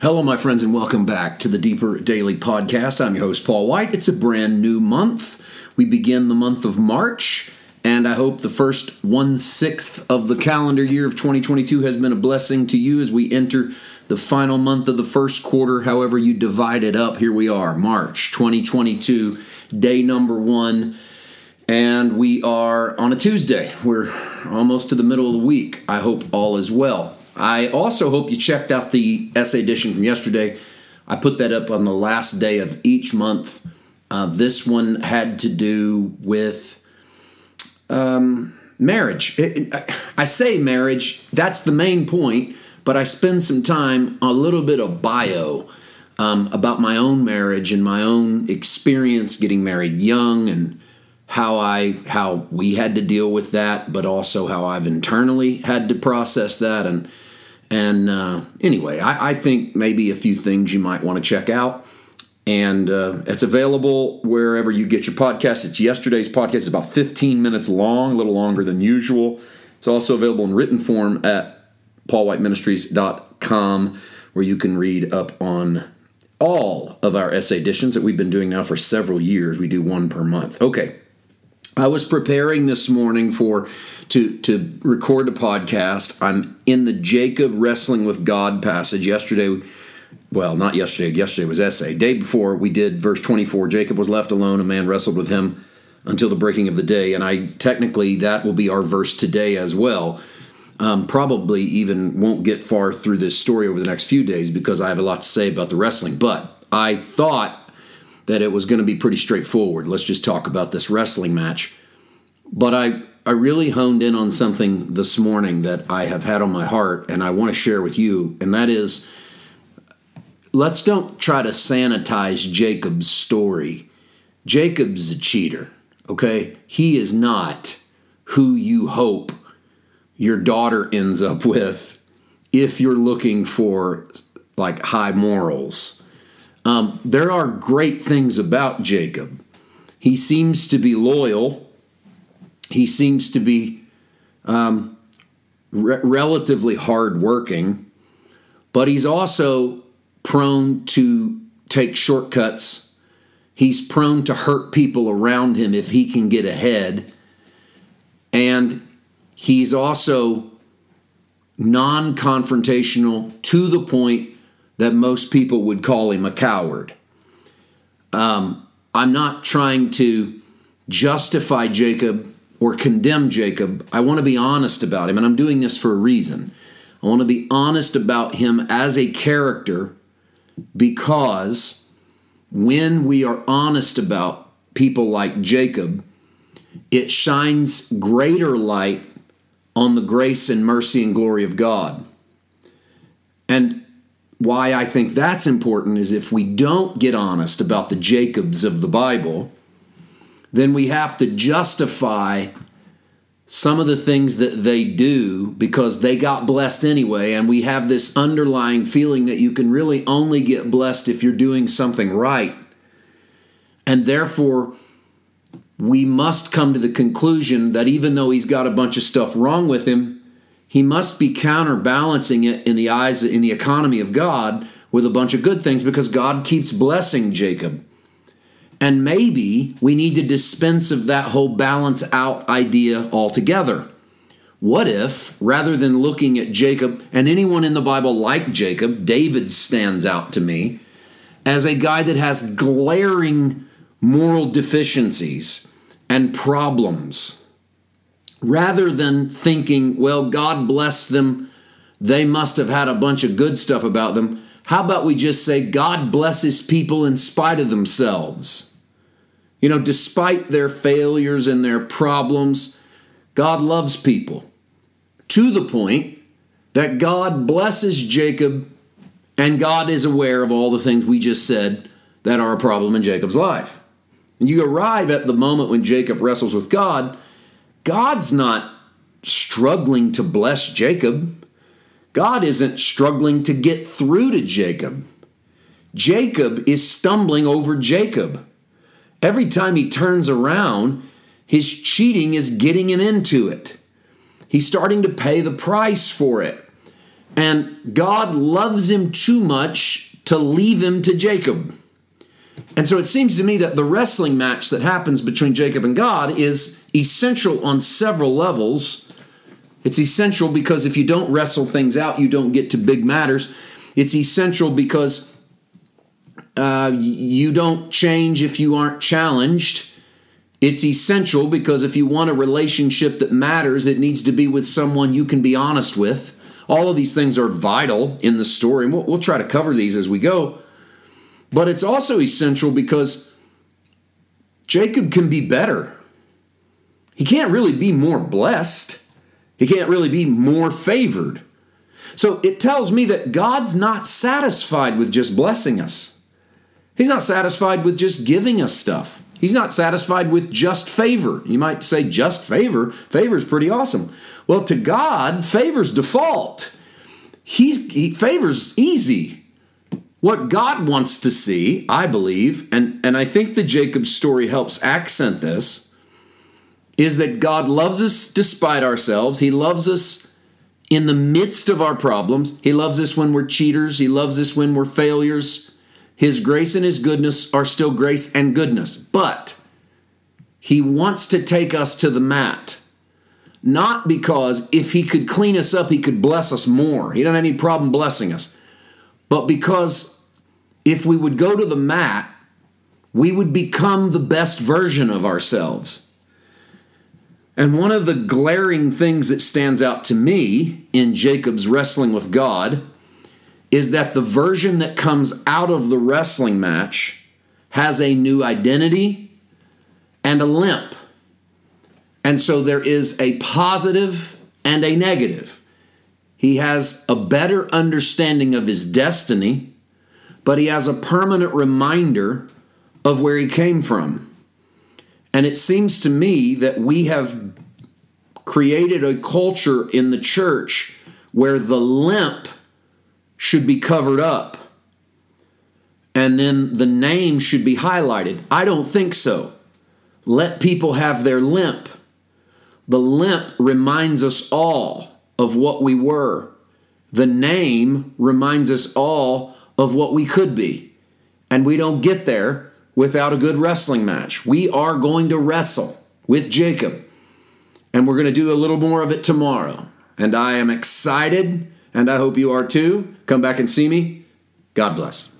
Hello, my friends, and welcome back to the Deeper Daily Podcast. I'm your host, Paul White. It's a brand new month. We begin the month of March, and I hope the first one sixth of the calendar year of 2022 has been a blessing to you as we enter the final month of the first quarter. However, you divide it up, here we are, March 2022, day number one, and we are on a Tuesday. We're almost to the middle of the week. I hope all is well. I also hope you checked out the essay edition from yesterday. I put that up on the last day of each month. Uh, this one had to do with um, marriage. It, it, I say marriage, that's the main point, but I spend some time, a little bit of bio um, about my own marriage and my own experience getting married young and how I how we had to deal with that, but also how I've internally had to process that and and uh, anyway, I, I, think maybe a few things you might want to check out. And uh, it's available wherever you get your podcast. It's yesterday's podcast. It's about 15 minutes long, a little longer than usual. It's also available in written form at paulwhiteministries.com, where you can read up on all of our essay editions that we've been doing now for several years. We do one per month. Okay. I was preparing this morning for to to record a podcast. I'm in the Jacob wrestling with God passage. Yesterday, well, not yesterday. Yesterday was essay. Day before we did verse 24. Jacob was left alone. A man wrestled with him until the breaking of the day. And I technically that will be our verse today as well. Um, probably even won't get far through this story over the next few days because I have a lot to say about the wrestling. But I thought that it was going to be pretty straightforward. Let's just talk about this wrestling match. But I I really honed in on something this morning that I have had on my heart and I want to share with you, and that is let's don't try to sanitize Jacob's story. Jacob's a cheater, okay? He is not who you hope your daughter ends up with if you're looking for like high morals. Um, there are great things about Jacob. He seems to be loyal he seems to be um, re- relatively hardworking, but he's also prone to take shortcuts. He's prone to hurt people around him if he can get ahead. And he's also non confrontational to the point that most people would call him a coward. Um, I'm not trying to justify Jacob or condemn Jacob. I want to be honest about him, and I'm doing this for a reason. I want to be honest about him as a character because when we are honest about people like Jacob, it shines greater light on the grace and mercy and glory of God. And why I think that's important is if we don't get honest about the Jacobs of the Bible, then we have to justify some of the things that they do because they got blessed anyway. And we have this underlying feeling that you can really only get blessed if you're doing something right. And therefore, we must come to the conclusion that even though he's got a bunch of stuff wrong with him, he must be counterbalancing it in the eyes in the economy of God with a bunch of good things because God keeps blessing Jacob. And maybe we need to dispense of that whole balance out idea altogether. What if, rather than looking at Jacob and anyone in the Bible like Jacob, David stands out to me as a guy that has glaring moral deficiencies and problems? Rather than thinking, well, God bless them, they must have had a bunch of good stuff about them, how about we just say, God blesses people in spite of themselves? You know, despite their failures and their problems, God loves people to the point that God blesses Jacob and God is aware of all the things we just said that are a problem in Jacob's life. And you arrive at the moment when Jacob wrestles with God, God's not struggling to bless Jacob. God isn't struggling to get through to Jacob. Jacob is stumbling over Jacob. Every time he turns around, his cheating is getting him into it. He's starting to pay the price for it. And God loves him too much to leave him to Jacob. And so it seems to me that the wrestling match that happens between Jacob and God is essential on several levels. It's essential because if you don't wrestle things out, you don't get to big matters. It's essential because uh, you don't change if you aren't challenged. It's essential because if you want a relationship that matters, it needs to be with someone you can be honest with. All of these things are vital in the story, and we'll, we'll try to cover these as we go. But it's also essential because Jacob can be better. He can't really be more blessed, he can't really be more favored. So it tells me that God's not satisfied with just blessing us. He's not satisfied with just giving us stuff. He's not satisfied with just favor. You might say just favor. Favor is pretty awesome. Well, to God, favor's default. He's, he favors easy. What God wants to see, I believe, and, and I think the Jacob story helps accent this, is that God loves us despite ourselves. He loves us in the midst of our problems. He loves us when we're cheaters. He loves us when we're failures. His grace and His goodness are still grace and goodness. But He wants to take us to the mat. Not because if He could clean us up, He could bless us more. He doesn't have any problem blessing us but because if we would go to the mat, we would become the best version of ourselves. And one of the glaring things that stands out to me in Jacob's wrestling with God is that the version that comes out of the wrestling match has a new identity and a limp. And so there is a positive and a negative. He has a better understanding of his destiny, but he has a permanent reminder of where he came from. And it seems to me that we have created a culture in the church where the limp should be covered up and then the name should be highlighted. I don't think so. Let people have their limp. The limp reminds us all of what we were. The name reminds us all of what we could be. And we don't get there without a good wrestling match. We are going to wrestle with Jacob. And we're going to do a little more of it tomorrow. And I am excited, and I hope you are too. Come back and see me. God bless.